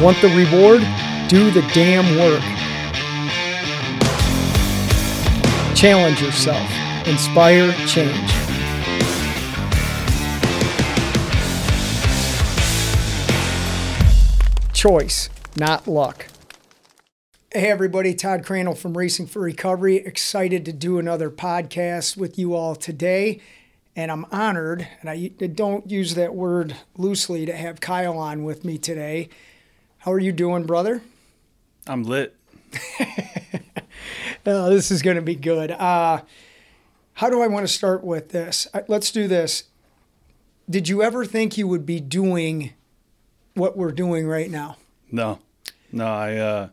Want the reward? Do the damn work. Challenge yourself. Inspire change. Choice, not luck. Hey, everybody, Todd Crandell from Racing for Recovery. Excited to do another podcast with you all today. And I'm honored, and I don't use that word loosely, to have Kyle on with me today. How are you doing, brother? I'm lit. oh, this is going to be good. Uh, how do I want to start with this? Uh, let's do this. Did you ever think you would be doing what we're doing right now? No, no. I uh,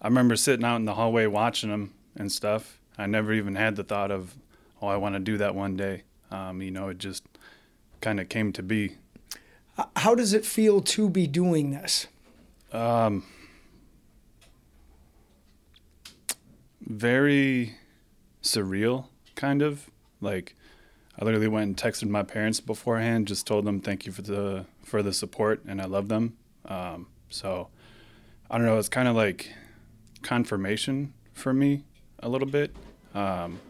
I remember sitting out in the hallway watching them and stuff. I never even had the thought of, oh, I want to do that one day. Um, you know, it just kind of came to be. How does it feel to be doing this? Um, very surreal, kind of. Like, I literally went and texted my parents beforehand, just told them thank you for the for the support, and I love them. Um, so, I don't know. It's kind of like confirmation for me a little bit. Um,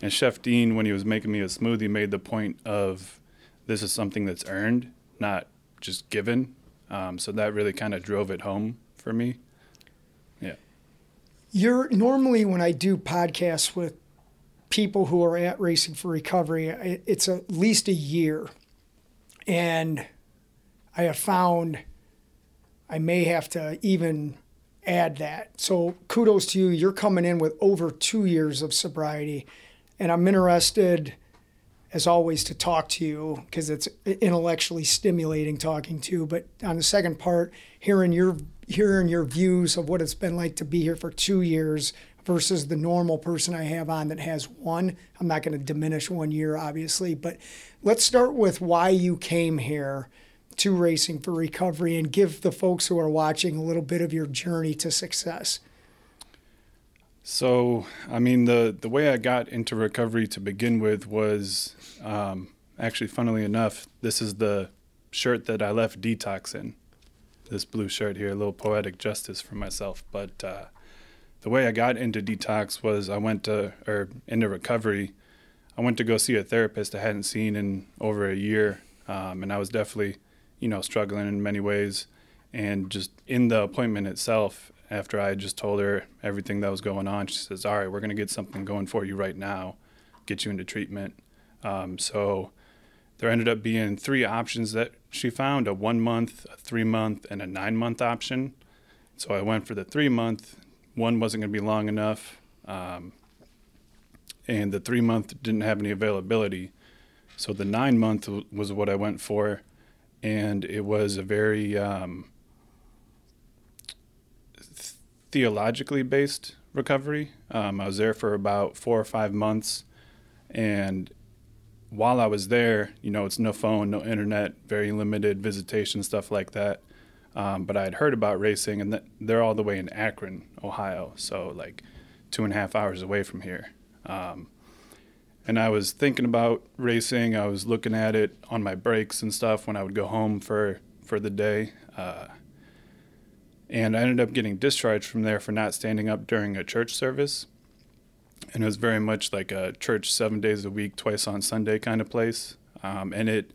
and Chef Dean, when he was making me a smoothie, made the point of this is something that's earned, not just given. Um, so that really kind of drove it home for me. Yeah. You're normally when I do podcasts with people who are at Racing for Recovery, it's at least a year. And I have found I may have to even add that. So kudos to you. You're coming in with over two years of sobriety. And I'm interested, as always, to talk to you because it's intellectually stimulating talking to you. But on the second part, hearing your hearing your views of what it's been like to be here for two years versus the normal person I have on that has one. I'm not going to diminish one year, obviously, but let's start with why you came here to Racing for Recovery and give the folks who are watching a little bit of your journey to success. So, I mean, the, the way I got into recovery to begin with was um, actually, funnily enough, this is the shirt that I left detox in. This blue shirt here, a little poetic justice for myself. But uh, the way I got into detox was I went to, or into recovery, I went to go see a therapist I hadn't seen in over a year. Um, and I was definitely, you know, struggling in many ways. And just in the appointment itself, after I just told her everything that was going on, she says, All right, we're going to get something going for you right now, get you into treatment. Um, so there ended up being three options that she found a one month, a three month, and a nine month option. So I went for the three month one wasn't going to be long enough, um, and the three month didn't have any availability. So the nine month was what I went for, and it was a very um, theologically based recovery. Um, I was there for about four or five months, and while I was there, you know, it's no phone, no internet, very limited visitation, stuff like that. Um, but I had heard about racing, and they're all the way in Akron, Ohio, so like two and a half hours away from here. Um, and I was thinking about racing. I was looking at it on my breaks and stuff when I would go home for for the day. Uh, and I ended up getting discharged from there for not standing up during a church service. And it was very much like a church seven days a week, twice on Sunday kind of place. Um, and it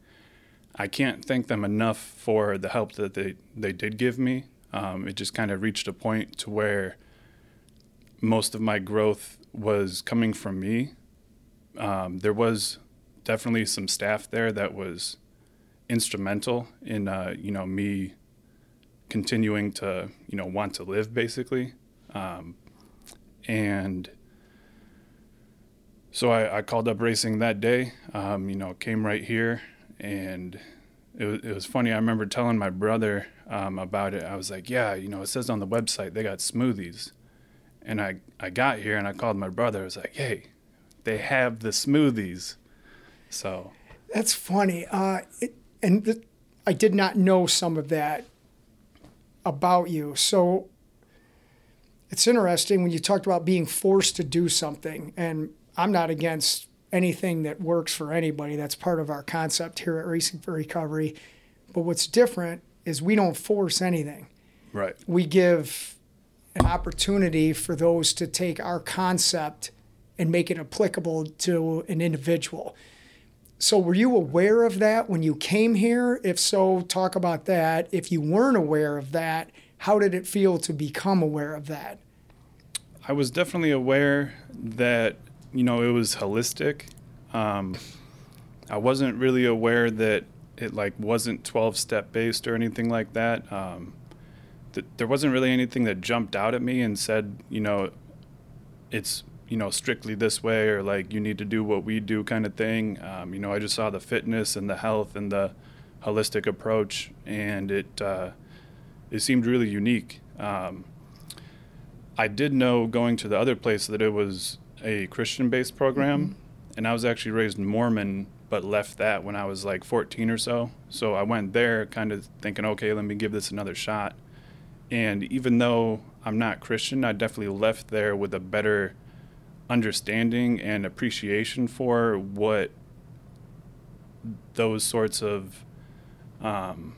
I can't thank them enough for the help that they, they did give me. Um, it just kind of reached a point to where most of my growth was coming from me. Um, there was definitely some staff there that was instrumental in uh, you know me continuing to you know want to live basically, um, and so I, I, called up racing that day. Um, you know, came right here and it was, it was funny. I remember telling my brother um, about it. I was like, yeah, you know, it says on the website they got smoothies. And I, I got here and I called my brother. I was like, hey, they have the smoothies. So that's funny. Uh, it, and th- I did not know some of that about you. So it's interesting when you talked about being forced to do something. And I'm not against anything that works for anybody. That's part of our concept here at Racing for Recovery. But what's different is we don't force anything. Right. we give an opportunity for those to take our concept and make it applicable to an individual. So, were you aware of that when you came here? If so, talk about that. If you weren't aware of that, how did it feel to become aware of that? I was definitely aware that you know it was holistic. Um, I wasn't really aware that it like wasn't 12 step based or anything like that. Um, th- there wasn't really anything that jumped out at me and said, you know, it's you know strictly this way or like you need to do what we do kind of thing. Um, you know, I just saw the fitness and the health and the holistic approach, and it uh, it seemed really unique. Um, I did know going to the other place that it was a Christian based program, and I was actually raised Mormon, but left that when I was like 14 or so. So I went there kind of thinking, okay, let me give this another shot. And even though I'm not Christian, I definitely left there with a better understanding and appreciation for what those sorts of um,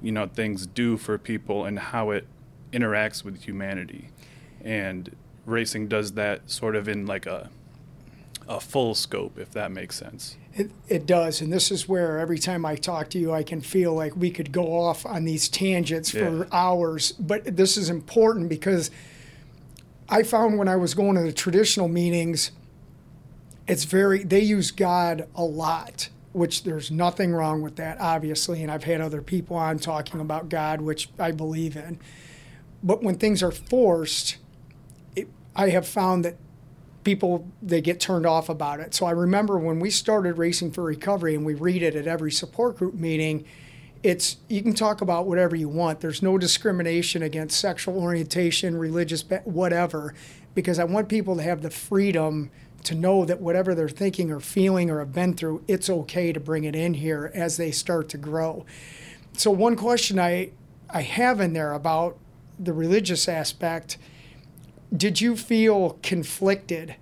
you know things do for people and how it interacts with humanity and racing does that sort of in like a a full scope if that makes sense It, it does. And this is where every time I talk to you, I can feel like we could go off on these tangents for Yeah. hours. But this is important because I found when I was going to the traditional meetings, it's very, they use God a lot, which there's nothing wrong with that, obviously. And I've had other people on talking about God, which I believe in. But when things are forced, I have found that people they get turned off about it. So I remember when we started Racing for Recovery and we read it at every support group meeting, it's you can talk about whatever you want. There's no discrimination against sexual orientation, religious whatever because I want people to have the freedom to know that whatever they're thinking or feeling or have been through, it's okay to bring it in here as they start to grow. So one question I I have in there about the religious aspect did you feel conflicted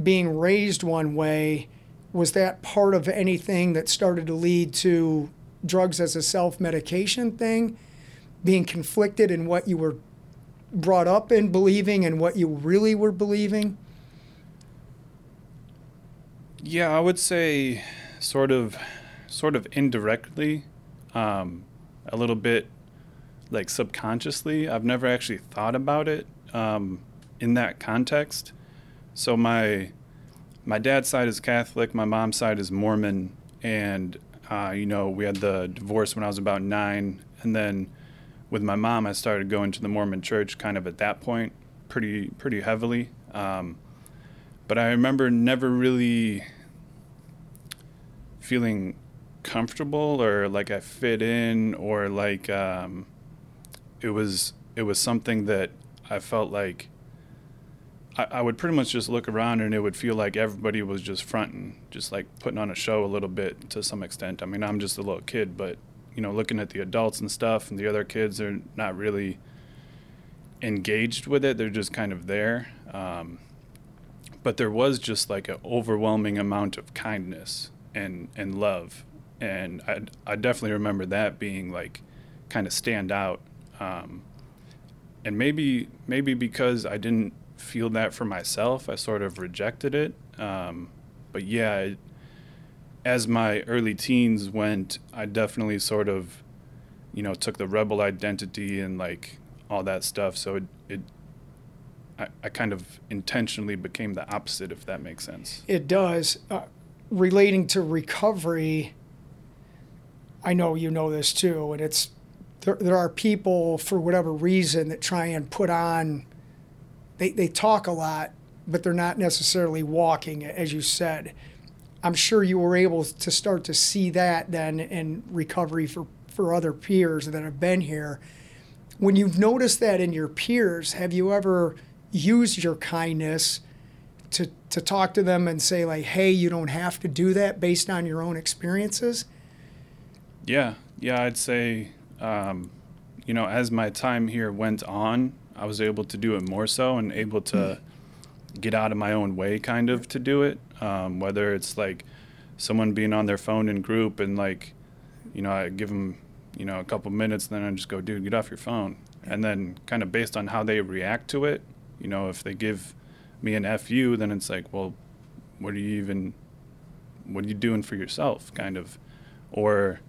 being raised one way? Was that part of anything that started to lead to drugs as a self medication thing? Being conflicted in what you were brought up in believing and what you really were believing? yeah i would say sort of sort of indirectly um, a little bit like subconsciously i've never actually thought about it um, in that context. So my my dad's side is catholic my mom's side is mormon and uh, you know we had the divorce when i was about nine and then with my mom i started going to the mormon church kind of at that point pretty pretty heavily. Um, but i remember never really feeling comfortable or like i fit in or like um, it was it was something that i felt like I, I would pretty much just look around and it would feel like everybody was just fronting, just like putting on a show a little bit to some extent. I mean, I'm just a little kid, but you know, looking at the adults and stuff, and the other kids are not really engaged with it. They're just kind of there. Um, but there was just like an overwhelming amount of kindness and and love, and I I definitely remember that being like kind of stand out. Um, and maybe maybe because I didn't feel that for myself, I sort of rejected it. Um, but yeah, it, as my early teens went, I definitely sort of, you know, took the rebel identity and like all that stuff. So it, it I, I kind of intentionally became the opposite, if that makes sense. It does. Uh, relating to recovery, I know you know this too, and it's there, there are people for whatever reason that try and put on they, they talk a lot, but they're not necessarily walking, as you said. I'm sure you were able to start to see that then in recovery for, for other peers that have been here. When you've noticed that in your peers, have you ever used your kindness to, to talk to them and say, like, hey, you don't have to do that based on your own experiences? Yeah, yeah, I'd say, um, you know, as my time here went on, I was able to do it more so and able to get out of my own way kind of to do it. Um, whether it's like someone being on their phone in group and like, you know, I give them you know, a couple minutes, then I just go, dude, get off your phone. And then kind of based on how they react to it, you know, if they give me an FU, then it's like, well, what are you even, what are you doing for yourself, kind of, or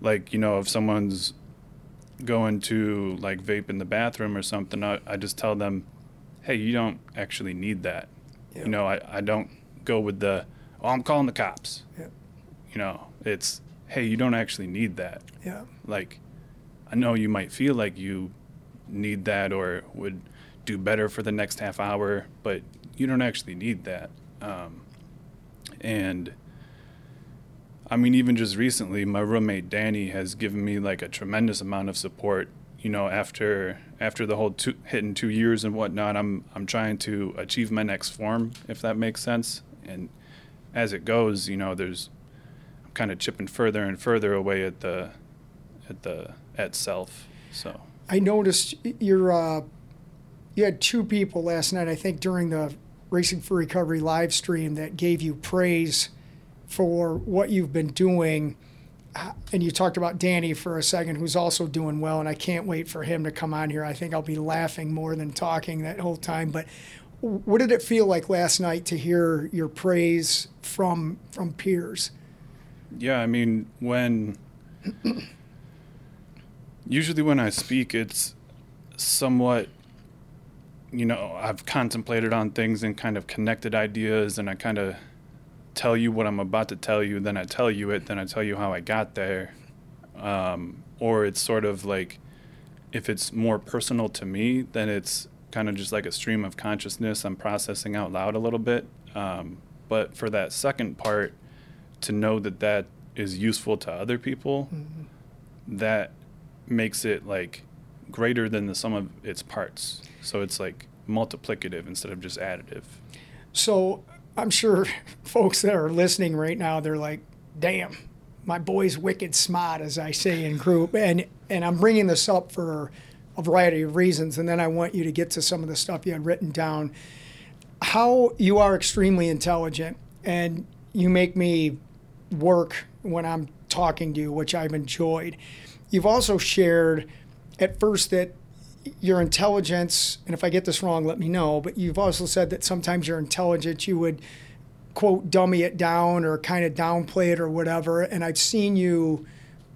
like you know if someone's going to like vape in the bathroom or something, I, I just tell them, hey, you don't actually need that. Yeah. You know, I, I don't go with the, oh, I'm calling the cops. Yeah. You know, it's, hey, you don't actually need that. Yeah. Like, I know you might feel like you need that or would do better for the next half hour, but you don't actually need that. Um, and I mean, even just recently, my roommate Danny has given me like a tremendous amount of support. You know, after after the whole two, hitting two years and whatnot, I'm I'm trying to achieve my next form, if that makes sense. And as it goes, you know, there's I'm kind of chipping further and further away at the at the at self. So I noticed you're uh, you had two people last night, I think, during the Racing for Recovery live stream that gave you praise for what you've been doing. Uh, And you talked about Danny for a second, who's also doing well, and I can't wait for him to come on here. I think I'll be laughing more than talking that whole time. But what did it feel like last night to hear your praise from from peers? Yeah, I mean, when usually when I speak, it's somewhat, you know, I've contemplated on things and kind of connected ideas, and I kind of tell you what I'm about to tell you, then I tell you it, then I tell you how I got there. Um, or it's sort of like, if it's more personal to me, then it's kind of just like a stream of consciousness. I'm processing out loud a little bit. Um, but for that second part, to know that that is useful to other people, that makes it like greater than the sum of its parts. So it's like multiplicative instead of just additive. So I'm sure folks that are listening right now, they're like, damn, my boy's wicked smart, as I say in group. And, and I'm bringing this up for a variety of reasons. And then I want you to get to some of the stuff you had written down. How you are extremely intelligent and you make me work when I'm talking to you, which I've enjoyed. You've also shared at first that your intelligence, and if I get this wrong, let me know, but you've also said that sometimes your intelligence, you would quote, dummy it down or kind of downplay it or whatever. And I've seen you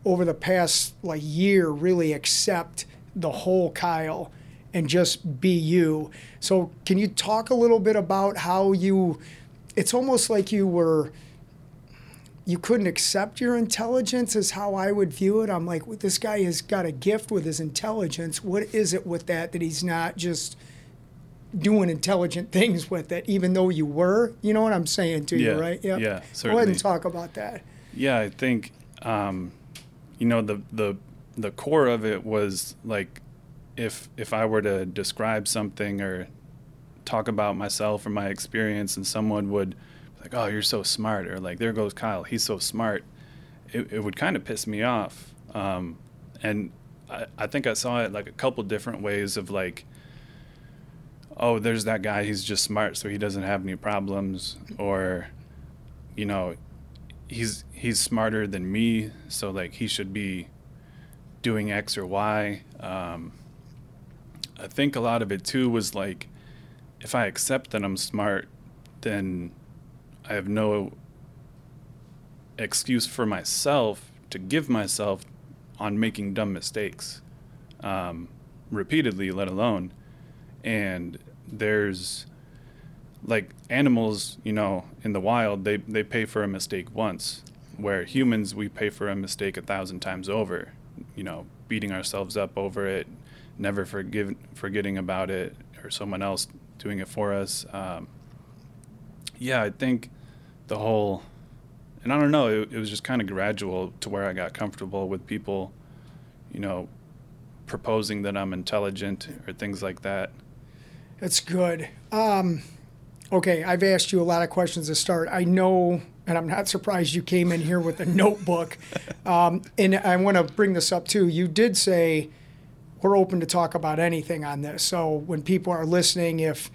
over the past like year really accept the whole Kyle and just be you. So, can you talk a little bit about how you, it's almost like you were you couldn't accept your intelligence is how I would view it. I'm like, well, this guy has got a gift with his intelligence. What is it with that that he's not just doing intelligent things with it, even though you were? You know what I'm saying to Yeah, you, right? Yep. yeah, certainly. Go ahead and talk about that. Yeah, I think um, you know the the the core of it was like if if I were to describe something or talk about myself or my experience, and someone would like, "Oh, you're so smart," or like, "There goes Kyle, he's so smart," it, it would kind of piss me off. Um, and I, I think I saw it like a couple different ways of like, "Oh, there's that guy, he's just smart, so he doesn't have any problems," or you know he's he's smarter than me, so like he should be doing X or Y. Um, I think a lot of it too was like, if I accept that I'm smart, then I have no excuse for myself to give myself on making dumb mistakes um, repeatedly, let alone. And there's like animals, you know, in the wild, they, they pay for a mistake once, where humans, we pay for a mistake a thousand times over, you know, beating ourselves up over it, never forgive, forgetting about it, or someone else doing it for us. Um, yeah, I think the whole, and I don't know, it, it was just kind of gradual to where I got comfortable with people, you know, proposing that I'm intelligent or things like that. That's good. Um, okay, I've asked you a lot of questions to start. I know, and I'm not surprised you came in here with a notebook. Um, and I want to bring this up too. You did say we're open to talk about anything on this. So when people are listening, if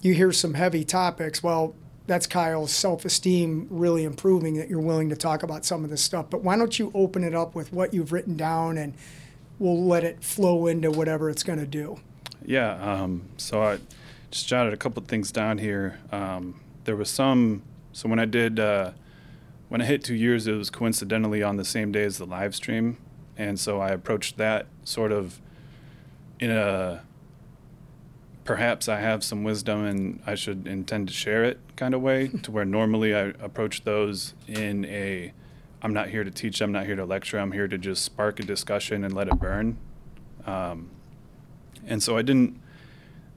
you hear some heavy topics, well, that's Kyle's self esteem really improving that you're willing to talk about some of this stuff. But why don't you open it up with what you've written down and we'll let it flow into whatever it's going to do. Yeah. Um, so I just jotted a couple of things down here. Um, there was some, so when I did, uh, when I hit two years, it was coincidentally on the same day as the live stream. And so I approached that sort of in a perhaps I have some wisdom and I should intend to share it kind of way, to where normally I approach those in a I'm not here to teach, I'm not here to lecture, I'm here to just spark a discussion and let it burn. Um, and so I didn't,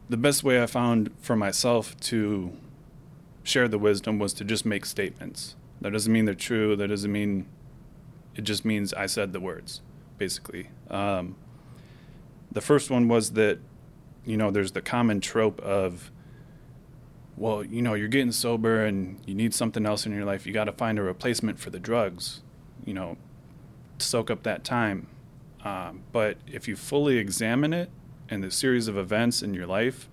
the best way I found for myself to share the wisdom was to just make statements. That doesn't mean they're true, that doesn't mean, it just means I said the words, basically. Um, the first one was that you know, there's the common trope of, well, you know, you're getting sober and you need something else in your life. You got to find a replacement for the drugs, you know, soak up that time. Um, but if you fully examine it and the series of events in your life,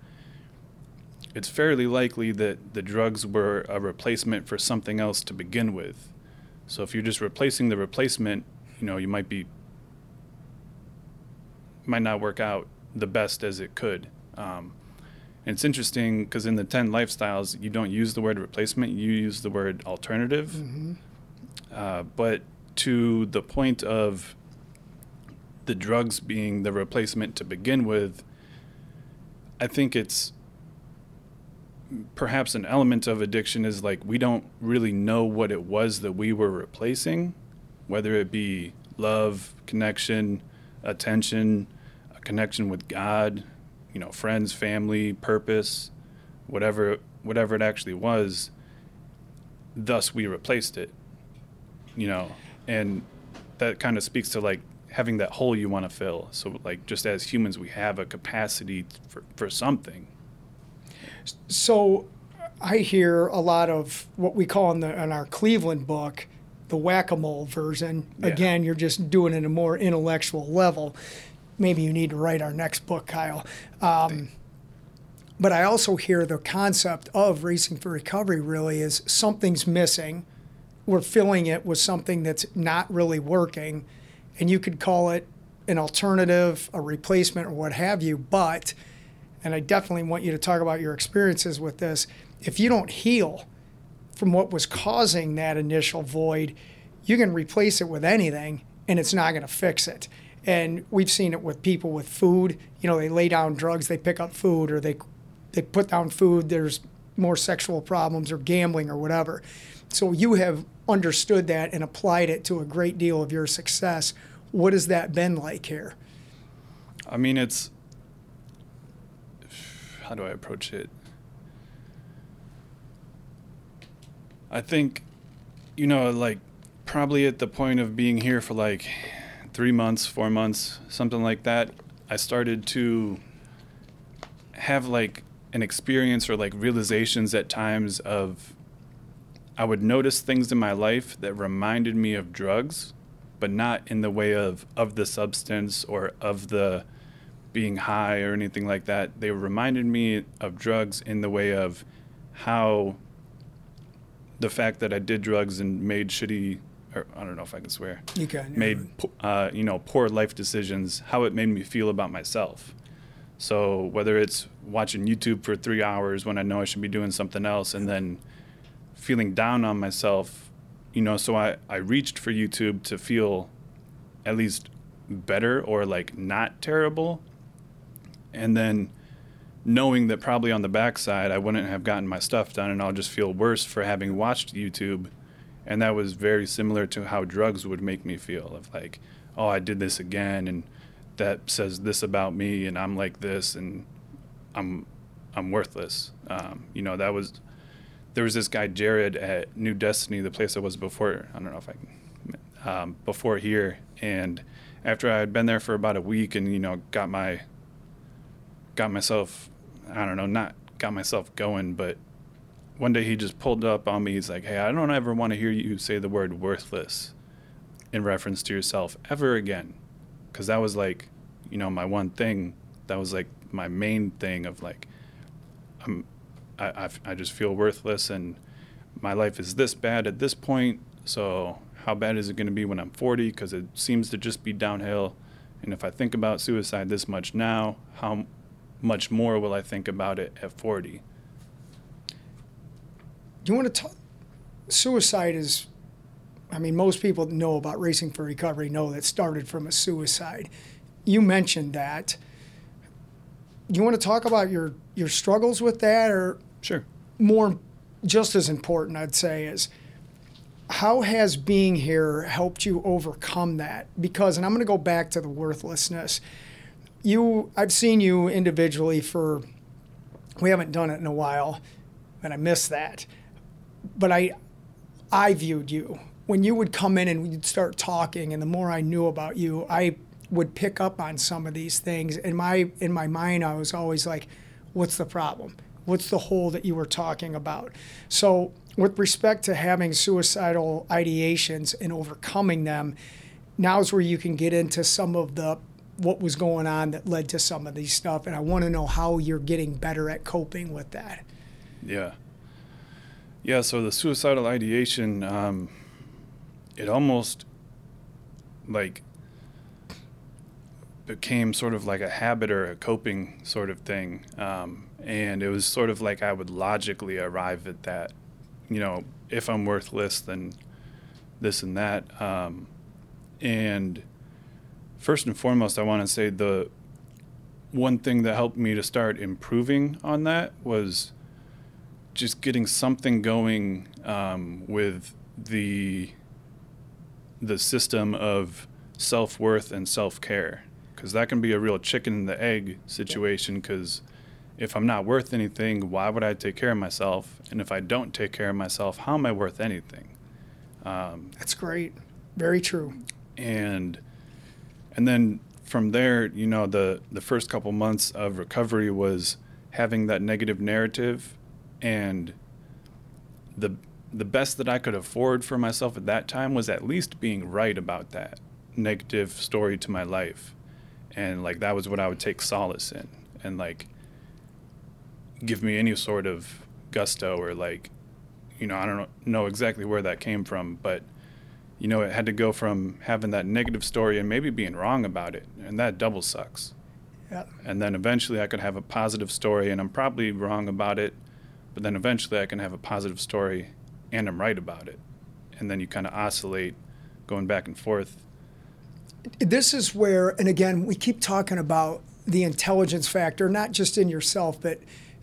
it's fairly likely that the drugs were a replacement for something else to begin with. So if you're just replacing the replacement, you know, you might be might not work out the best as it could. Um, and it's interesting because in the 10 lifestyles, you don't use the word replacement, you use the word alternative. Mm-hmm. Uh, but to the point of the drugs being the replacement to begin with, I think it's perhaps an element of addiction is like we don't really know what it was that we were replacing, whether it be love, connection, attention, connection with God, you know, friends, family, purpose, whatever whatever it actually was. Thus, we replaced it. You know, and that kind of speaks to like having that hole you want to fill. So, like, just as humans, we have a capacity for for something. So, I hear a lot of what we call in the in our Cleveland book the whack-a-mole version. Yeah. Again, you're just doing it at a more intellectual level maybe you need to write our next book, Kyle. Um, but I also hear the concept of racing for recovery really is something's missing. We're filling it with something that's not really working. And you could call it an alternative, a replacement, or what have you. But, and I definitely want you to talk about your experiences with this, if you don't heal from what was causing that initial void, you can replace it with anything and it's not going to fix it. And we've seen it with people with food. You know, they lay down drugs, they pick up food, or they they put down food. There's more sexual problems or gambling or whatever. So you have understood that and applied it to a great deal of your success. What has that been like here? I mean, it's how do I approach it? I think, you know, like probably at the point of being here for like three months, four months, something like that, I started to have like an experience or like realizations at times of I would notice things in my life that reminded me of drugs, but not in the way of of the substance or of the being high or anything like that. They reminded me of drugs in the way of how the fact that I did drugs and made shitty or I don't know if I can swear. You can. Made uh, you know poor life decisions. How it made me feel about myself. So whether it's watching YouTube for three hours when I know I should be doing something else, and then feeling down on myself, you know, so I I reached for YouTube to feel at least better or like not terrible, and then knowing that probably on the backside I wouldn't have gotten my stuff done and I'll just feel worse for having watched YouTube and that was very similar to how drugs would make me feel of like oh i did this again and that says this about me and i'm like this and i'm i'm worthless. Um, you know that was there was this guy jared at new destiny the place i was before i don't know if i can um, before here. And after i had been there for about a week and you know got my got myself i don't know not got myself going but one day he just pulled up on me. He's like, "Hey, I don't ever want to hear you say the word worthless in reference to yourself ever again," because that was like, you know, my one thing. That was like my main thing of like, I'm, I, I, I just feel worthless, and my life is this bad at this point. So how bad is it going to be when I'm 40? Because it seems to just be downhill. And if I think about suicide this much now, how much more will I think about it at 40? Do you want to talk? Suicide is, I mean, most people know about Racing for Recovery know that started from a suicide. You mentioned that. Do you want to talk about your, your struggles with that, or Sure. more, just as important, I'd say, is how has being here helped you overcome that? Because, and I'm going to go back to the worthlessness. You, I've seen you individually for, we haven't done it in a while, and I miss that. But I, I viewed you when you would come in and you'd start talking, and the more I knew about you, I would pick up on some of these things. In my in my mind, I was always like, "What's the problem? What's the hole that you were talking about?" So, with respect to having suicidal ideations and overcoming them, now's where you can get into some of the what was going on that led to some of these stuff, and I want to know how you're getting better at coping with that. Yeah. Yeah, so the suicidal ideation, um, it almost like became sort of like a habit or a coping sort of thing. Um, and it was sort of like I would logically arrive at that, you know, if I'm worthless, then this and that. Um, and first and foremost, I want to say the one thing that helped me to start improving on that was just getting something going um, with the the system of self worth and self care, because that can be a real chicken and the egg situation. Because if I'm not worth anything, why would I take care of myself? And if I don't take care of myself, how am I worth anything? Um, That's great. Very true. and and then from there, you know, the the first couple months of recovery was having that negative narrative, and the the best that I could afford for myself at that time was at least being right about that negative story to my life, and like that was what I would take solace in, and like give me any sort of gusto or like, you know, I don't know, exactly where that came from, but you know, it had to go from having that negative story and maybe being wrong about it, and that double sucks. Yeah. And then eventually I could have a positive story, and I'm probably wrong about it, but then eventually I can have a positive story and I'm right about it. And then you kind of oscillate going back and forth. this is where, and again, we keep talking about the intelligence factor, not just in yourself, but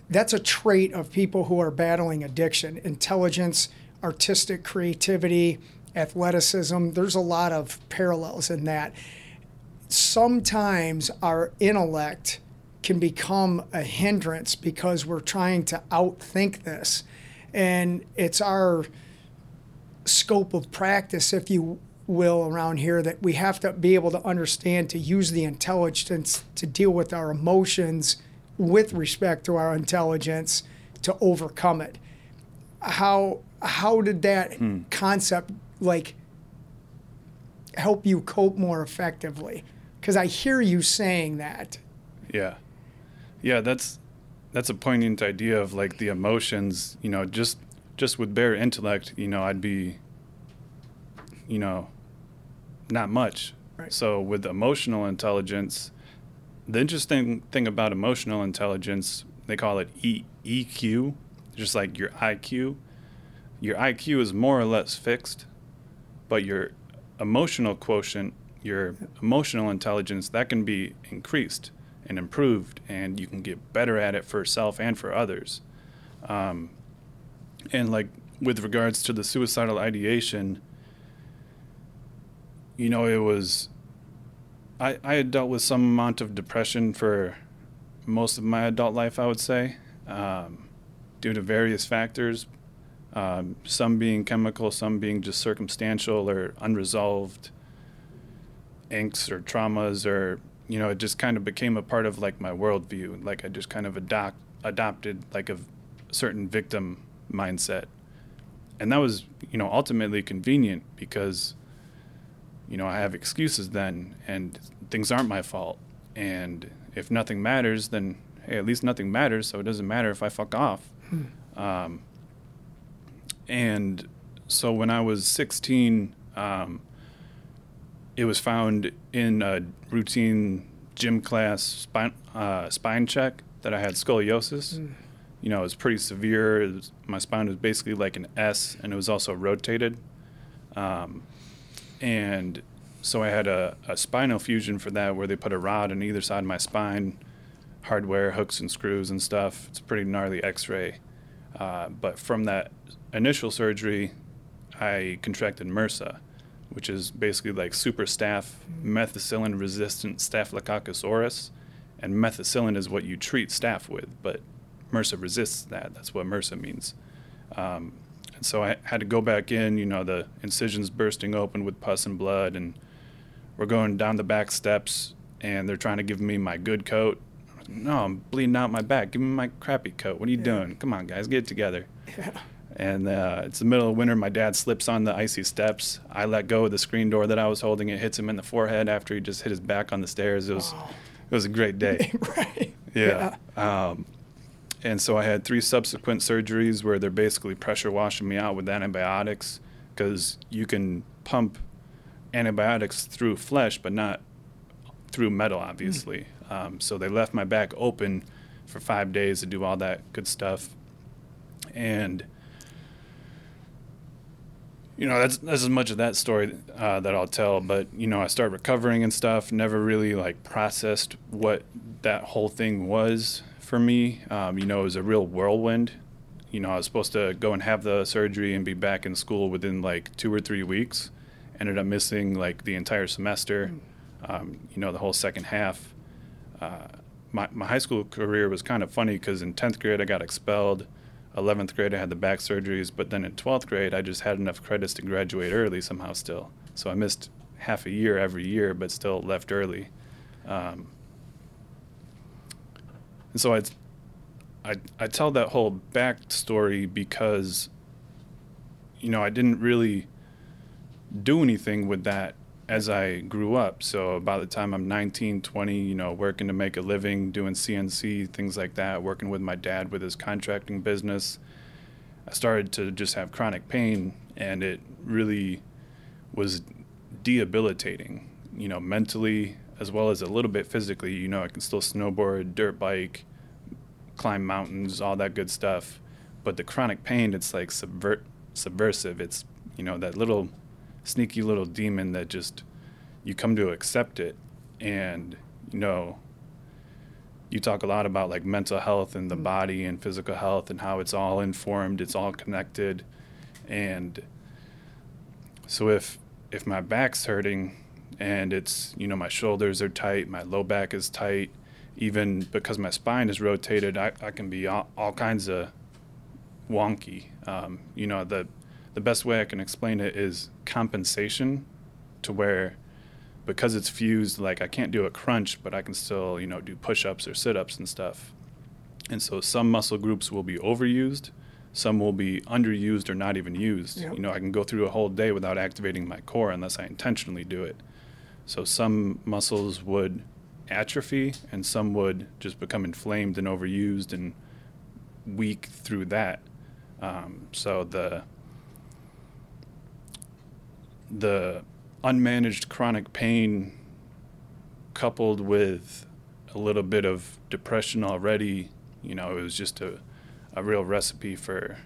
that's a trait of people who are battling addiction intelligence, artistic creativity, athleticism. There's a lot of parallels in that. Sometimes our intellect can become a hindrance because we're trying to outthink this. And it's our scope of practice, if you will, around here that we have to be able to understand to use the intelligence to deal with our emotions with respect to our intelligence to overcome it. How how did that hmm. concept like help you cope more effectively? Because I hear you saying that. Yeah. Yeah, that's that's a poignant idea of like the emotions, you know, just just with bare intellect, you know, I'd be you know, not much. Right. So with emotional intelligence, the interesting thing about emotional intelligence, they call it e- EQ, just like your IQ. Your IQ is more or less fixed, but your emotional quotient, your emotional intelligence, that can be increased and improved, and you can get better at it for self and for others. Um, and like with regards to the suicidal ideation, you know, it was. I, I had dealt with some amount of depression for most of my adult life, I would say, um, due to various factors, um, some being chemical, some being just circumstantial or unresolved angst or traumas, or, you know, it just kind of became a part of like my worldview. Like I just kind of adopt, adopted like a certain victim mindset. And that was, you know, ultimately convenient because you know, I have excuses then, and things aren't my fault. And if nothing matters, then hey, at least nothing matters, so it doesn't matter if I fuck off. Um, and so when I was 16, um, it was found in a routine gym class spine, uh, spine check that I had scoliosis. Mm. You know, it was pretty severe. Was, my spine was basically like an S, and it was also rotated. Um, and so I had a, a spinal fusion for that, where they put a rod on either side of my spine, hardware, hooks and screws and stuff. It's a pretty gnarly X-ray. Uh, but from that initial surgery, I contracted MRSA, which is basically like super staph methicillin resistant staphylococcus aureus. And methicillin is what you treat staph with, but MRSA resists that. That's what MRSA means. Um, and so I had to go back in, you know, the incisions bursting open with pus and blood, and we're going down the back steps, and they're trying to give me my good coat. No, I'm bleeding out my back. Give me my crappy coat. What are you yeah. doing? Come on, guys, get it together. Yeah. And uh, it's the middle of winter. My dad slips on the icy steps. I let go of the screen door that I was holding. It hits him in the forehead after he just hit his back on the stairs. It was, oh. it was a great day. right. Yeah. yeah. Um, and so I had three subsequent surgeries where they're basically pressure washing me out with antibiotics because you can pump antibiotics through flesh, but not through metal, obviously. Mm. Um, so they left my back open for five days to do all that good stuff. And you know that's that's as much of that story uh, that I'll tell. But you know, I started recovering and stuff. Never really like processed what that whole thing was for me. Um, you know, it was a real whirlwind. You know, I was supposed to go and have the surgery and be back in school within like two or three weeks. Ended up missing like the entire semester. Um, you know, the whole second half. Uh, my my high school career was kind of funny because in tenth grade I got expelled 11th grade, I had the back surgeries, but then in 12th grade, I just had enough credits to graduate early somehow still. So I missed half a year every year, but still left early. Um, and so I, I, I tell that whole back story because, you know, I didn't really do anything with that as I grew up. So by the time I'm 19, 20, you know, working to make a living, doing CNC, things like that, working with my dad with his contracting business, I started to just have chronic pain and it really was debilitating, you know, mentally as well as a little bit physically. You know, I can still snowboard, dirt bike, climb mountains, all that good stuff. But the chronic pain, it's like subvert subversive. It's, you know, that little sneaky little demon that just you come to accept it and you know you talk a lot about like mental health and the mm. body and physical health and how it's all informed it's all connected and so if if my back's hurting and it's you know my shoulders are tight my low back is tight even because my spine is rotated i, I can be all, all kinds of wonky um, you know the the best way I can explain it is compensation to where because it's fused like I can't do a crunch but I can still you know do push-ups or sit-ups and stuff. And so some muscle groups will be overused some will be underused or not even used. Yep. you know I can go through a whole day without activating my core unless I intentionally do it. So some muscles would atrophy and some would just become inflamed and overused and weak through that. Um, so the the unmanaged chronic pain coupled with a little bit of depression already, you know, it was just a, a real recipe for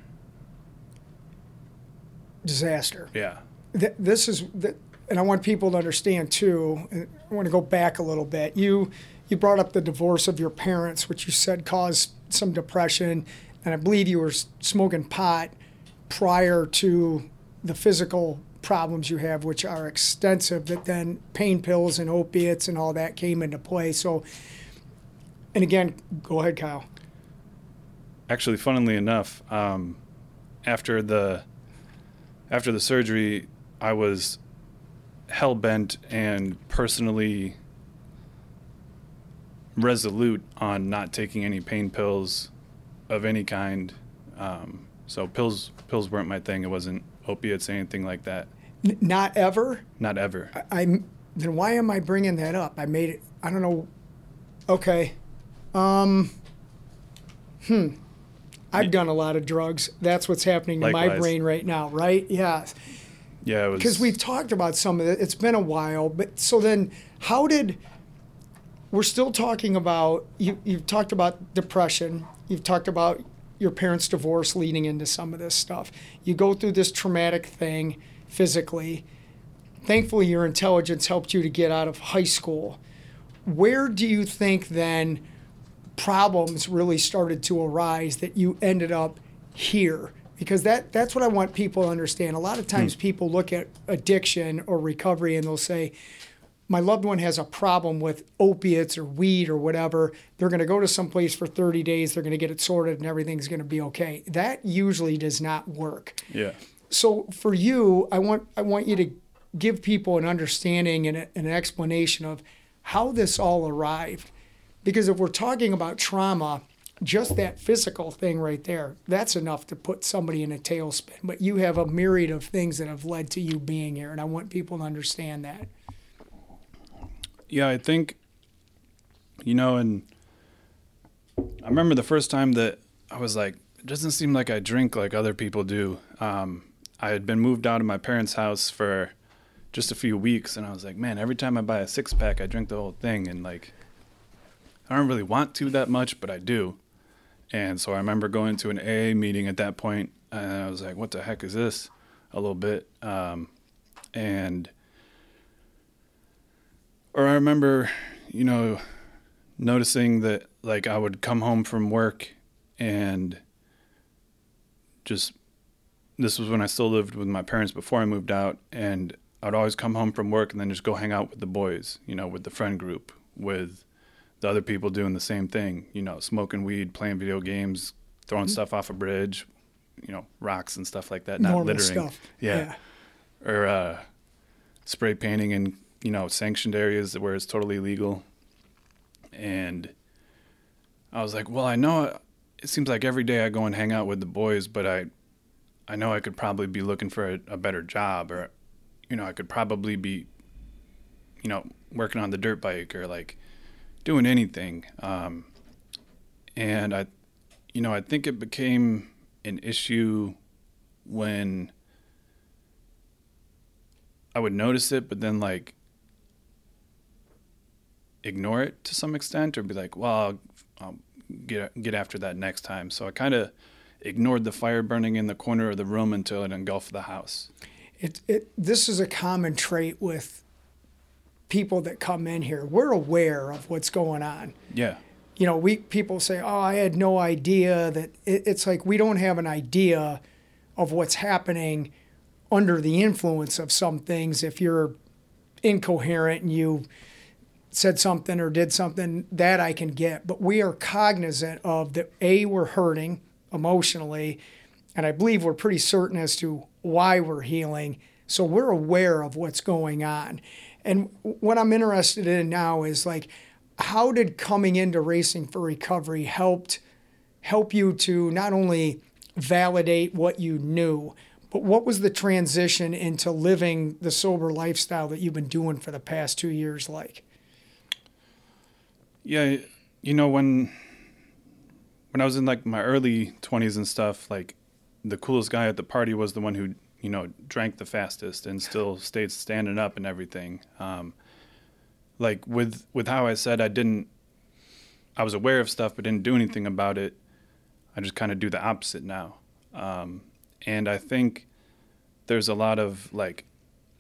disaster. Yeah. Th- this is, the, and I want people to understand too. I want to go back a little bit. You you brought up the divorce of your parents, which you said caused some depression, and I believe you were smoking pot prior to the physical problems you have, which are extensive, that then pain pills and opiates and all that came into play. So, and again, go ahead, Kyle. Actually, funnily enough, um, after the after the surgery, I was hell bent and personally resolute on not taking any pain pills of any kind. Um, so pills pills weren't my thing. It wasn't opiates, anything like that. N- not ever. Not ever. I, am then why am I bringing that up? I made it. I don't know. Okay. Um. Hmm. I've done a lot of drugs. That's what's happening to my brain right now, right? Yeah. Yeah, it was Because we've talked about some of it. It's been a while. But so then, how did. We're still talking about. You, you've talked about depression. You've talked about your parents' divorce leading into some of this stuff. You go through this traumatic thing physically. Thankfully, your intelligence helped you to get out of high school. Where do you think then problems really started to arise that you ended up here? Because that, that's what I want people to understand. A lot of times hmm. people look at addiction or recovery and they'll say, my loved one has a problem with opiates or weed or whatever, they're going to go to some place for 30 days, they're going to get it sorted, and everything's going to be okay. That usually does not work. yeah. So for you, I want I want you to give people an understanding and a, an explanation of how this all arrived, because if we're talking about trauma, just that physical thing right there, that's enough to put somebody in a tailspin. But you have a myriad of things that have led to you being here, and I want people to understand that. Yeah, I think, you know, and I remember the first time that I was like, it doesn't seem like I drink like other people do. Um, I had been moved out of my parents' house for just a few weeks, and I was like, man, every time I buy a six pack, I drink the whole thing, and like, I don't really want to that much, but I do. And so I remember going to an AA meeting at that point, and I was like, what the heck is this? A little bit. Um, and or I remember, you know, noticing that like I would come home from work and just this was when I still lived with my parents before I moved out and I'd always come home from work and then just go hang out with the boys, you know, with the friend group, with the other people doing the same thing, you know, smoking weed, playing video games, throwing stuff off a bridge, you know, rocks and stuff like that, not Normal littering. stuff. Yeah. Or uh, spray painting in, you know, sanctioned areas where it's totally legal. And I was like, well, I know it seems like every day I go and hang out with the boys, but I I know I could probably be looking for a, a better job or you know, I could probably be you know, working on the dirt bike or like doing anything. Um, and I you know, I think it became an issue when I would notice it, but then like ignore it to some extent, or be like, "Well, I'll, I'll get get after that next time." So I kind of ignored the fire burning in the corner of the room until it engulfed the house. It, it, this is a common trait with people that come in here. We're aware of what's going on. Yeah, you know, we people say, "Oh, I had no idea that." It, it's like we don't have an idea of what's happening under the influence of some things. If you're incoherent and you said something or did something, that I can get. But we are cognizant of that. A, we're hurting emotionally, and I believe we're pretty certain as to why we're healing. So we're aware of what's going on. And what I'm interested in now is like, how did coming into racing for recovery helped help you to not only validate what you knew, but what was the transition into living the sober lifestyle that you've been doing for the past two years like? Yeah. You know when when I was in like my early twenties and stuff, like the coolest guy at the party was the one who you know drank the fastest and still stayed standing up and everything. Um, like with with how I said I didn't, I was aware of stuff but didn't do anything about it. I just kind of do the opposite now, um, and I think there's a lot of like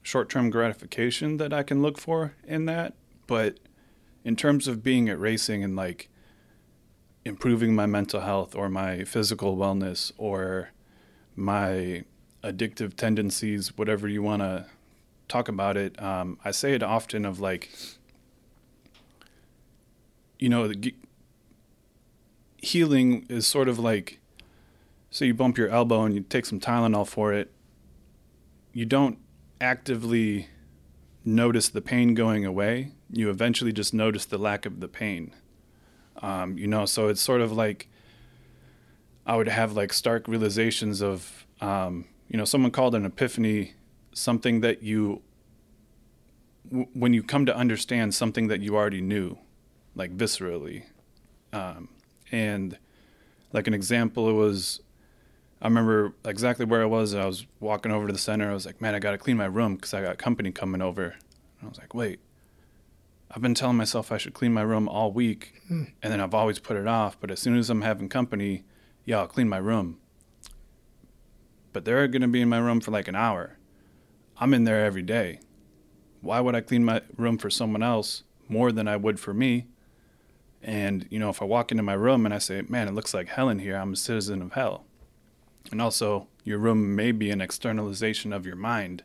short-term gratification that I can look for in that, but in terms of being at racing and like improving my mental health or my physical wellness or my addictive tendencies, whatever you want to talk about it. Um, I say it often of like, you know, healing is sort of like, so you bump your elbow and you take some Tylenol for it. You don't actively notice the pain going away. You eventually just notice the lack of the pain. Um, you know, so it's sort of like I would have like stark realizations of, um, you know, someone called an epiphany something that you, w- when you come to understand something that you already knew, like viscerally. Um, and like an example it was i remember exactly where i was i was walking over to the center i was like man i gotta clean my room because i got company coming over and i was like wait i've been telling myself i should clean my room all week Hmm. and then i've always put it off but as soon as i'm having company yeah i'll clean my room but they're gonna be in my room for like an hour i'm in there every day why would i clean my room for someone else more than i would for me and, you know, if I walk into my room and I say, man, it looks like hell in here, I'm a citizen of hell. And also, your room may be an externalization of your mind.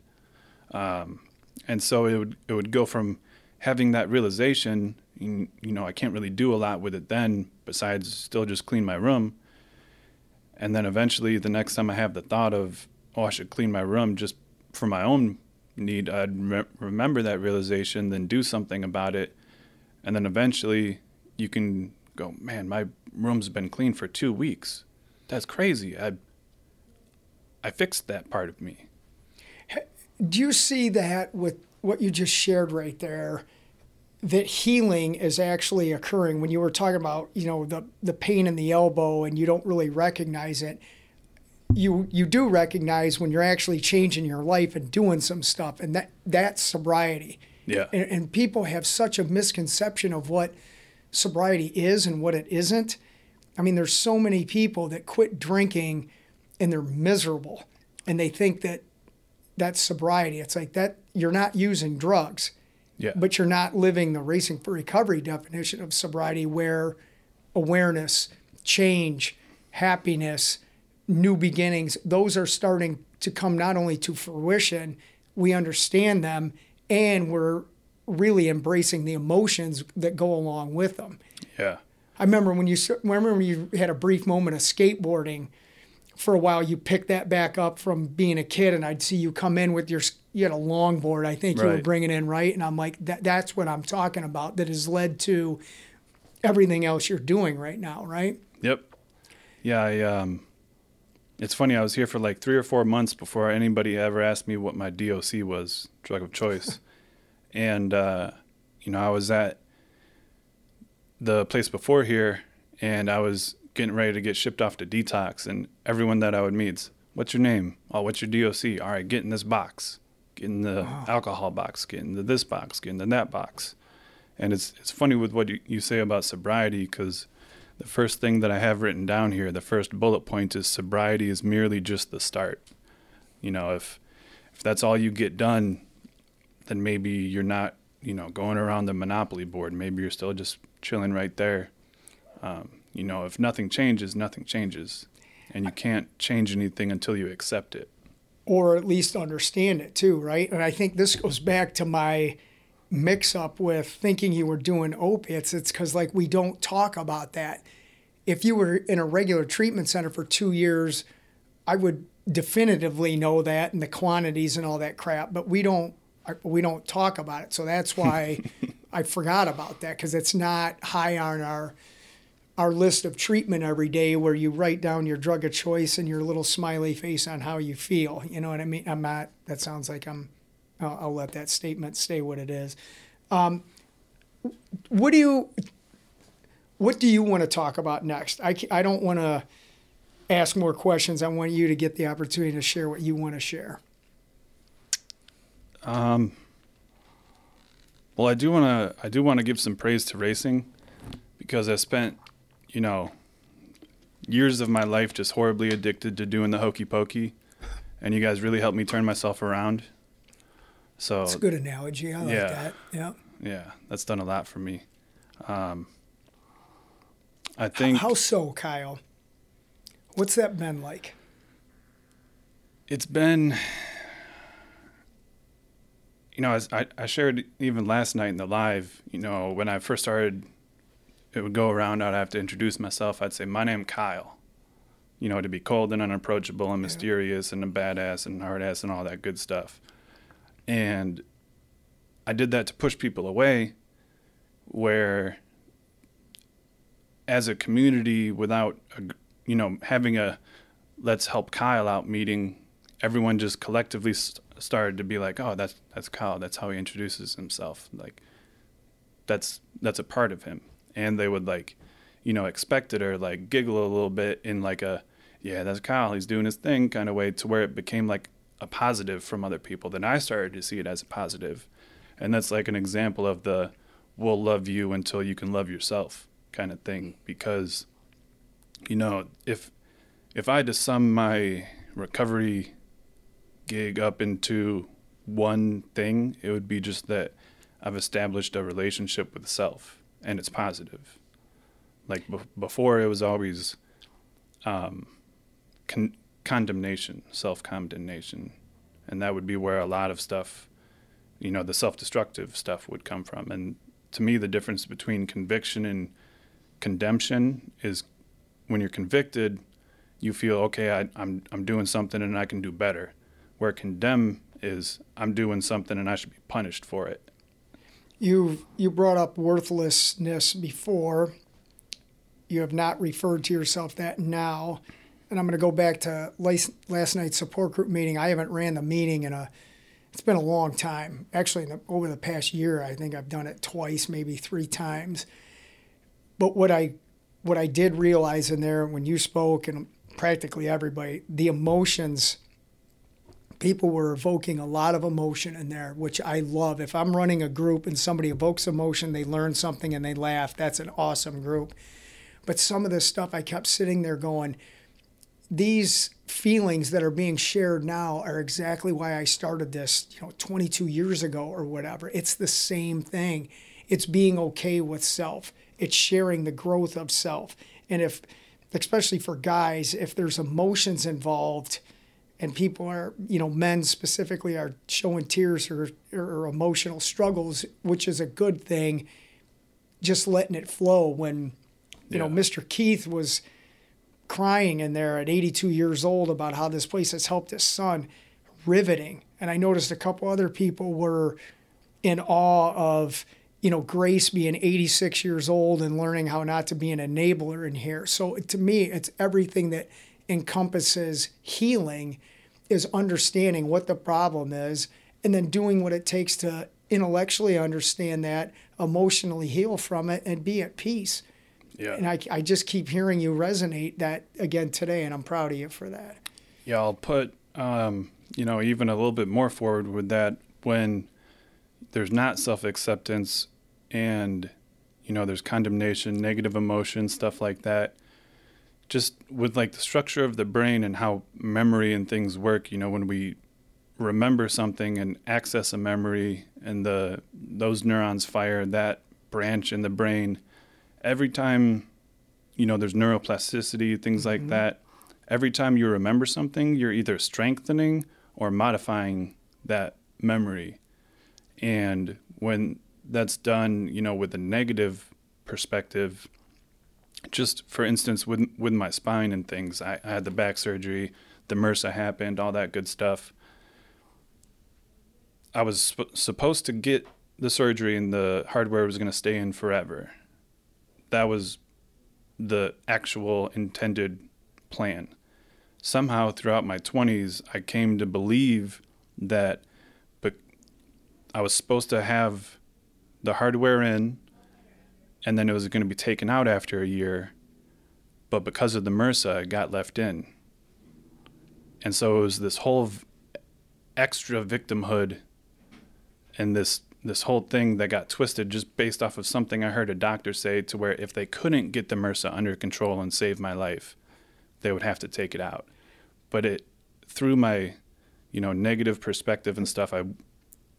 Um, and so it would, it would go from having that realization, you know, I can't really do a lot with it then, besides still just clean my room. And then eventually, the next time I have the thought of, oh, I should clean my room just for my own need, I'd re- remember that realization, then do something about it. And then eventually, you can go, man, my room's been clean for two weeks. That's crazy. I I fixed that part of me. Do you see that with what you just shared right there? That healing is actually occurring when you were talking about, you know, the the pain in the elbow and you don't really recognize it. You you do recognize when you're actually changing your life and doing some stuff, and that that's sobriety. Yeah. And, and people have such a misconception of what sobriety is and what it isn't. I mean, there's so many people that quit drinking and they're miserable and they think that that's sobriety. It's like that you're not using drugs, Yeah. but you're not living the Racing for Recovery definition of sobriety where awareness, change, happiness, new beginnings, those are starting to come not only to fruition, we understand them and we're really embracing the emotions that go along with them. yeah. I remember when you s- remember when you had a brief moment of skateboarding for a while. You picked that back up from being a kid, and I'd see you come in with your you had a longboard. I think you were bringing in right, and I'm like that. That's what I'm talking about. That has led to everything else you're doing right now, right? Yep. Yeah, I um it's funny, I was here for like three or four months before anybody ever asked me what my DOC was, drug of choice. and uh, you know, I was at the place before here and I was getting ready to get shipped off to detox and everyone that I would meet's, what's your name? Oh, what's your DOC? All right, get in this box. Get in the alcohol box, get into this box, get into that box. And it's it's funny with what you, you say about sobriety because the first thing that I have written down here, the first bullet point is sobriety is merely just the start. You know, if if that's all you get done, then maybe you're not, you know, going around the monopoly board. Maybe you're still just chilling right there. Um, you know, if nothing changes, nothing changes, and you can't change anything until you accept it. or at least understand it too, right? And I think this goes back to my mix up with thinking you were doing opiates. It's because, like, we don't talk about that. If you were in a regular treatment center for two years, I would definitively know that and the quantities and all that crap, but we don't. Uh, we don't talk about it, so that's why I forgot about that because it's not high on our our list of treatment every day where you write down your drug of choice and your little smiley face on how you feel. You know what I mean? I'm not, that sounds like I'm, I'll, I'll let that statement stay what it is. Um, what do you, what do you want to talk about next? I, I don't want to ask more questions. I want you to get the opportunity to share what you want to share. Um, well, I do want to I do want to give some praise to racing because I spent, you know, years of my life just horribly addicted to doing the hokey pokey, and you guys really helped me turn myself around. So It's a good analogy. I like Yeah. that. Yeah. yeah, that's done a lot for me. Um, I think How so, Kyle? What's that been like? it's been you know as I, I shared even last night in the live you know when i first started it would go around i'd have to introduce myself i'd say my name kyle you know to be cold and unapproachable and mysterious and a badass and hard ass and all that good stuff and i did that to push people away where as a community without a, you know having a let's help Kyle out meeting, everyone just collectively st- started to be like, oh, that's that's Kyle. That's how he introduces himself. Like, that's that's a part of him. And they would like, you know, expect it or like giggle a little bit in like a, yeah, that's Kyle, he's doing his thing kind of way to where it became like a positive from other people. Then I started to see it as a. And that's like an example of the we'll love you until you can love yourself kind of thing. Because, you know, if if I had to sum my recovery gig up into one thing, it would be just that I've established a relationship with self and it's positive. Like be- before, it was always um, con- condemnation, self condemnation. And that would be where a lot of stuff, you know, the self destructive stuff would come from. And to me, the difference between conviction and condemnation is when you're convicted, you feel, okay, I, I'm, I'm doing something and I can do better. Where condemn is, I'm doing something and I should be punished for it. You you brought up worthlessness before. You have not referred to yourself that now, and I'm going to go back to last, last night's support group meeting. I haven't ran the meeting in a. It's been a long time. Actually, the, over the past year, I think I've done it twice, maybe three times. But what I what I did realize in there when you spoke and practically everybody, the emotions people were evoking a lot of emotion in there, which I love. If I'm running a group and somebody evokes emotion, they learn something and they laugh, that's an awesome group. But some of this stuff, I kept sitting there going, these feelings that are being shared now are exactly why I started this, you know, 22 years ago or whatever. It's the same thing. It's being okay with self. It's sharing the growth of self. And if, especially for guys, if there's emotions involved, and people are, you know, men specifically are showing tears or, or emotional struggles, which is a good thing, just letting it flow. When, you yeah. know, Mr. Keith was crying in there at 82 years old about how this place has helped his son, riveting. And I noticed a couple other people were in awe of, you know, Grace being 86 years old and learning how not to be an enabler in here. So to me, it's everything that encompasses healing is understanding what the problem is and then doing what it takes to intellectually understand that, emotionally heal from it, and be at peace. Yeah. And I, I just keep hearing you resonate that again today, and I'm proud of you for that. Yeah, I'll put, um, you know, even a little bit more forward with that when there's not self acceptance and, you know, there's condemnation, negative emotion, stuff like that just with like the structure of the brain and how memory and things work, you know, when we remember something and access a memory and the those neurons fire that branch in the brain every time you know there's neuroplasticity things mm-hmm. like that every time you remember something you're either strengthening or modifying that memory and when that's done you know with a negative perspective just for instance with with my spine and things I, I, had the back surgery the MRSA happened all that good stuff. I was sp- supposed to get the surgery and the hardware was going to stay in forever. That was the actual intended plan. Somehow throughout my 20s I came to believe that but I was supposed to have the hardware in and then it was going to be taken out after a year. But because of the MRSA, it got left in. And so it was this whole extra victimhood and this this whole thing that got twisted just based off of something I heard a doctor say to where if they couldn't get the MRSA under control and save my life, they would have to take it out. But it through my, you know, negative perspective and stuff, I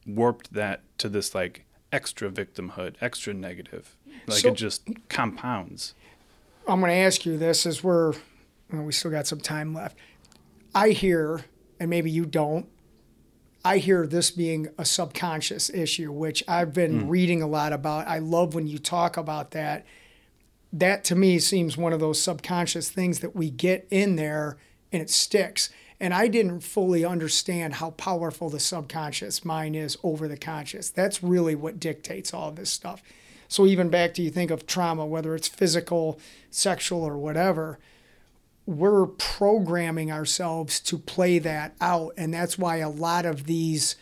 warped that to this like extra victimhood, extra negative. Like so, it just compounds. I'm going to ask you this as we're, well, we still got some time left. I hear, and maybe you don't, I hear this being a subconscious issue, which I've been mm. reading a lot about. I love when you talk about that. That to me seems one of those subconscious things that we get in there and it sticks. And I didn't fully understand how powerful the subconscious mind is over the conscious. That's really what dictates all this stuff. So even back to you think of trauma, whether it's physical, sexual, or whatever, we're programming ourselves to play that out. And that's why a lot of these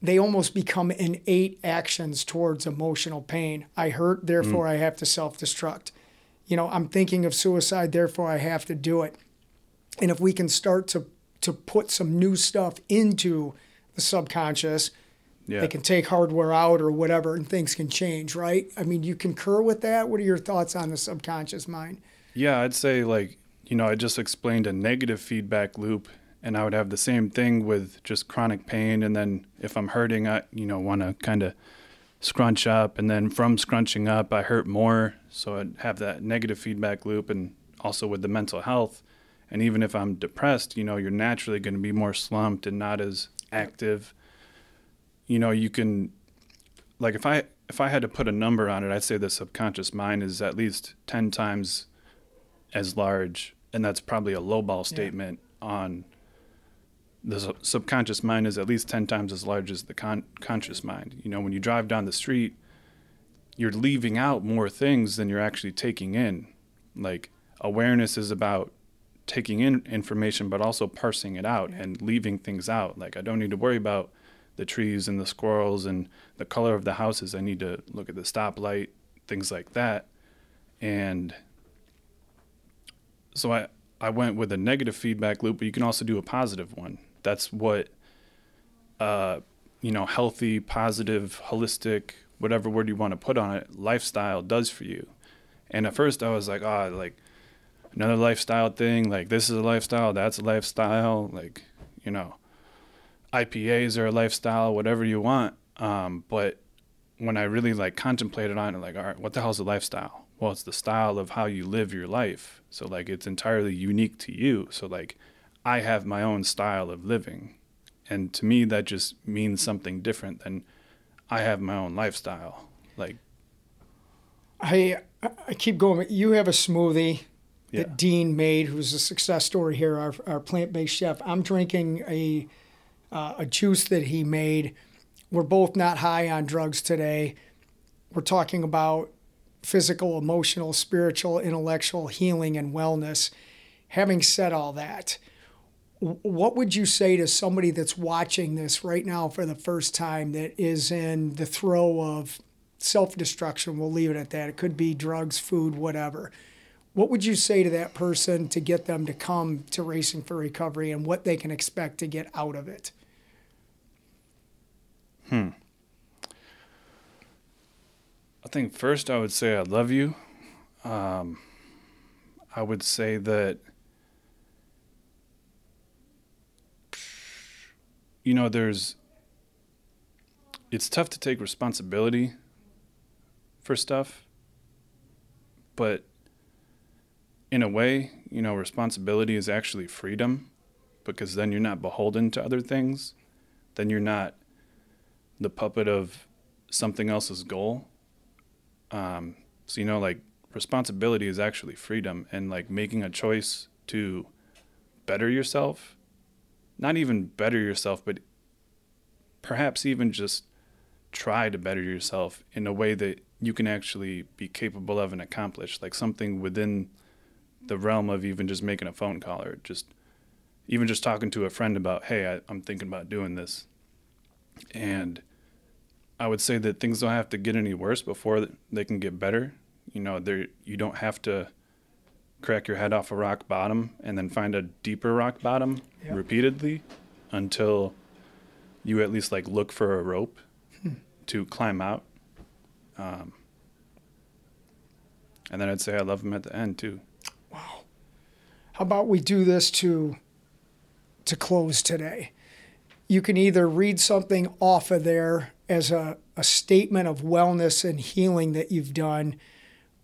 they almost become innate actions towards emotional pain. I hurt, therefore mm. I have to self-destruct. you know, I'm thinking of suicide, therefore I have to do it. And if we can start to to put some new stuff into the subconscious, Yeah. they can take hardware out or whatever, and things can change, right? I mean, you concur with that. What are your thoughts on the subconscious mind? Yeah, I'd say like, you know, I just explained a negative feedback loop and I would have the same thing with just chronic pain and then if I'm hurting, I, you know, want to kind of scrunch up and then from scrunching up, I hurt more, so I'd have that negative feedback loop and also with the mental health. And even if I'm depressed, you know, you're naturally going to be more slumped and not as active. You know, you can like if I if I had to put a number on it, I'd say the subconscious mind is at least 10 times as large, and that's probably a lowball statement on the sub- subconscious mind is at least 10 times as large as the con- conscious mind. You know, when you drive down the street, you're leaving out more things than you're actually taking in. Like awareness is about taking in information, but also parsing it out and leaving things out. Like I don't need to worry about the trees and the squirrels and the color of the houses. I need to look at the stoplight, things like that. And so I, I went with a negative feedback loop, but you can also do a positive one. That's what, uh, you know, healthy, positive, holistic, whatever word you want to put on it, lifestyle does for you. And at first I was like, oh, like another lifestyle thing. Like this is a lifestyle, that's a lifestyle. Like, you know, IPAs are a lifestyle, whatever you want. Um, but when I really like contemplated on it, like, all right, what the hell's a lifestyle? Well, it's the style of how you live your life. So like it's entirely unique to you. So like I have my own style of living. And to me that just means something different than I have my own lifestyle. Like I I keep going. You have a smoothie Yeah. that Dean made, who's a success story here, our, our plant based chef. I'm drinking a uh, a juice that he made. We're both not high on drugs today. We're talking about physical, emotional, spiritual, intellectual healing and wellness. Having said all that, what would you say to somebody that's watching this right now for the first time that is in the throe of self destruction? We'll leave it at that. It could be drugs, food, whatever. What would you say to that person to get them to come to Racing for Recovery and what they can expect to get out of it? Hmm. I think first I would say I love you. Um, I would say that you know there's it's tough to take responsibility for stuff, but in a way, you know, responsibility is actually freedom because then you're not beholden to other things. Then you're not the puppet of something else's goal um, so you know like responsibility is actually freedom and like making a choice to better yourself not even better yourself but perhaps even just try to better yourself in a way that you can actually be capable of and accomplish like something within the realm of even just making a phone call or just even just talking to a friend about hey I, i'm thinking about doing this and I would say that things don't have to get any worse before they can get better. You know, there you don't have to crack your head off a rock bottom and then find a deeper rock bottom Yeah. repeatedly until you at least like look for a rope to climb out. Um, and then I'd say I love them at the end too. How about we do this to to close today? You can either read something off of there as a, a statement of wellness and healing that you've done,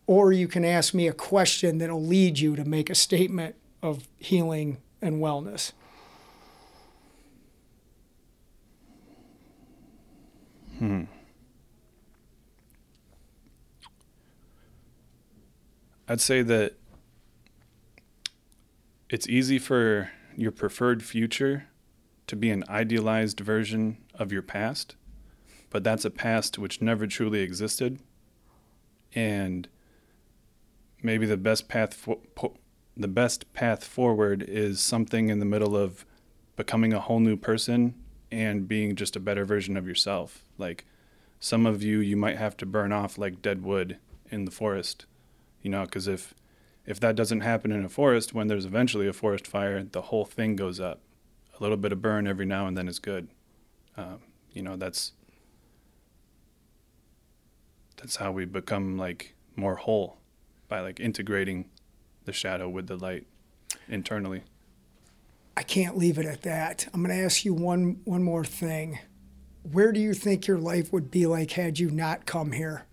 or you can ask me a question that'll lead you to make a statement of healing and wellness. Hmm. I'd say that it's easy for your preferred future to be an idealized version of your past, but that's a past which never truly existed. And maybe the best path fo- po- the best path forward is something in the middle of becoming a whole new person and being just a better version of yourself. Like some of you you might have to burn off like dead wood in the forest You know, because if if that doesn't happen in a forest, when there's eventually a forest fire, the whole thing goes up. A little bit of burn every now and then is good. Um, you know, that's that's how we become like more whole by like integrating the shadow with the light internally. I can't leave it at that. I'm going to ask you one one more thing. Where do you think your life would be like had you not come here?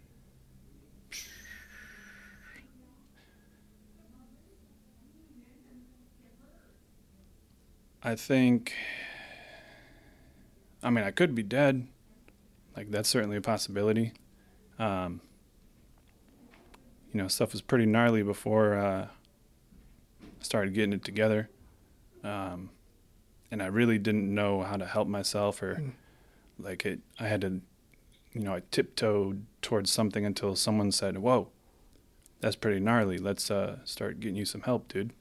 I think. I mean, I could be dead. Like that's certainly a possibility. Um, you know, stuff was pretty gnarly before uh, I started getting it together, um, and I really didn't know how to help myself or Mm. like it. I had to, you know, I tiptoed towards something until someone said, "Whoa, that's pretty gnarly. Let's uh, start getting you some help, dude."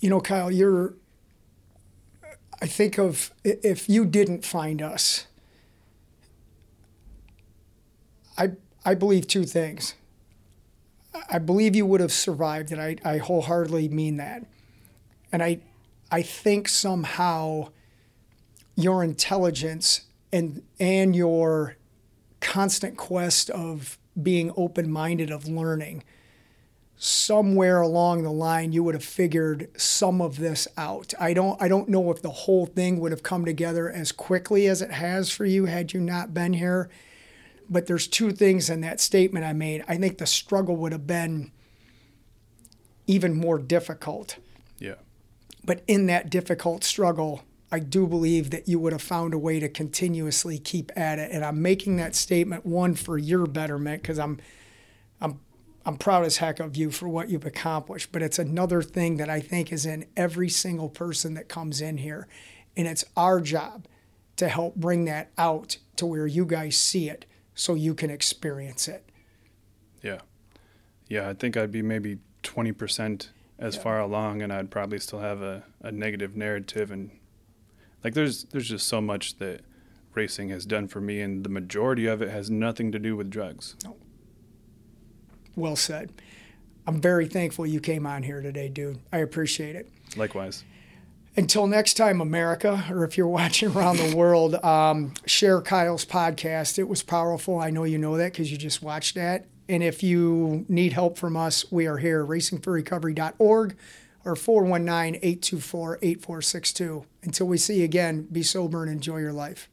You know, Kyle, you're. I think of if you didn't find us. I I believe two things. I- believe you would have survived, and I, I wholeheartedly mean that. And I I think somehow your intelligence and and your constant quest of being open minded of learning somewhere along the line you would have figured some of this out. I don't I don't know if the whole thing would have come together as quickly as it has for you had you not been here. But there's two things in that statement I made. I think the struggle would have been even more difficult. Yeah. But in that difficult struggle, I do believe that you would have found a way to continuously keep at it. And I'm making that statement one for your betterment because I'm I'm I'm proud as heck of you for what you've accomplished. But it's another thing that I think is in every single person that comes in here. And it's our job to help bring that out to where you guys see it so you can experience it. Yeah. Yeah, I think I'd be maybe 20% as Yeah. far along and I'd probably still have a, a negative narrative and like there's there's just so much that racing has done for me and the majority of it has nothing to do with drugs. Well said. I'm very thankful you came on here today, dude. I appreciate it. Likewise. Until next time, America, or if you're watching around the world, um, share Kyle's podcast. It was powerful. I know you know that because you just watched that. And if you need help from us, we are here, racingforrecovery.org or 419 824 8462. Until we see you again, be sober and enjoy your life.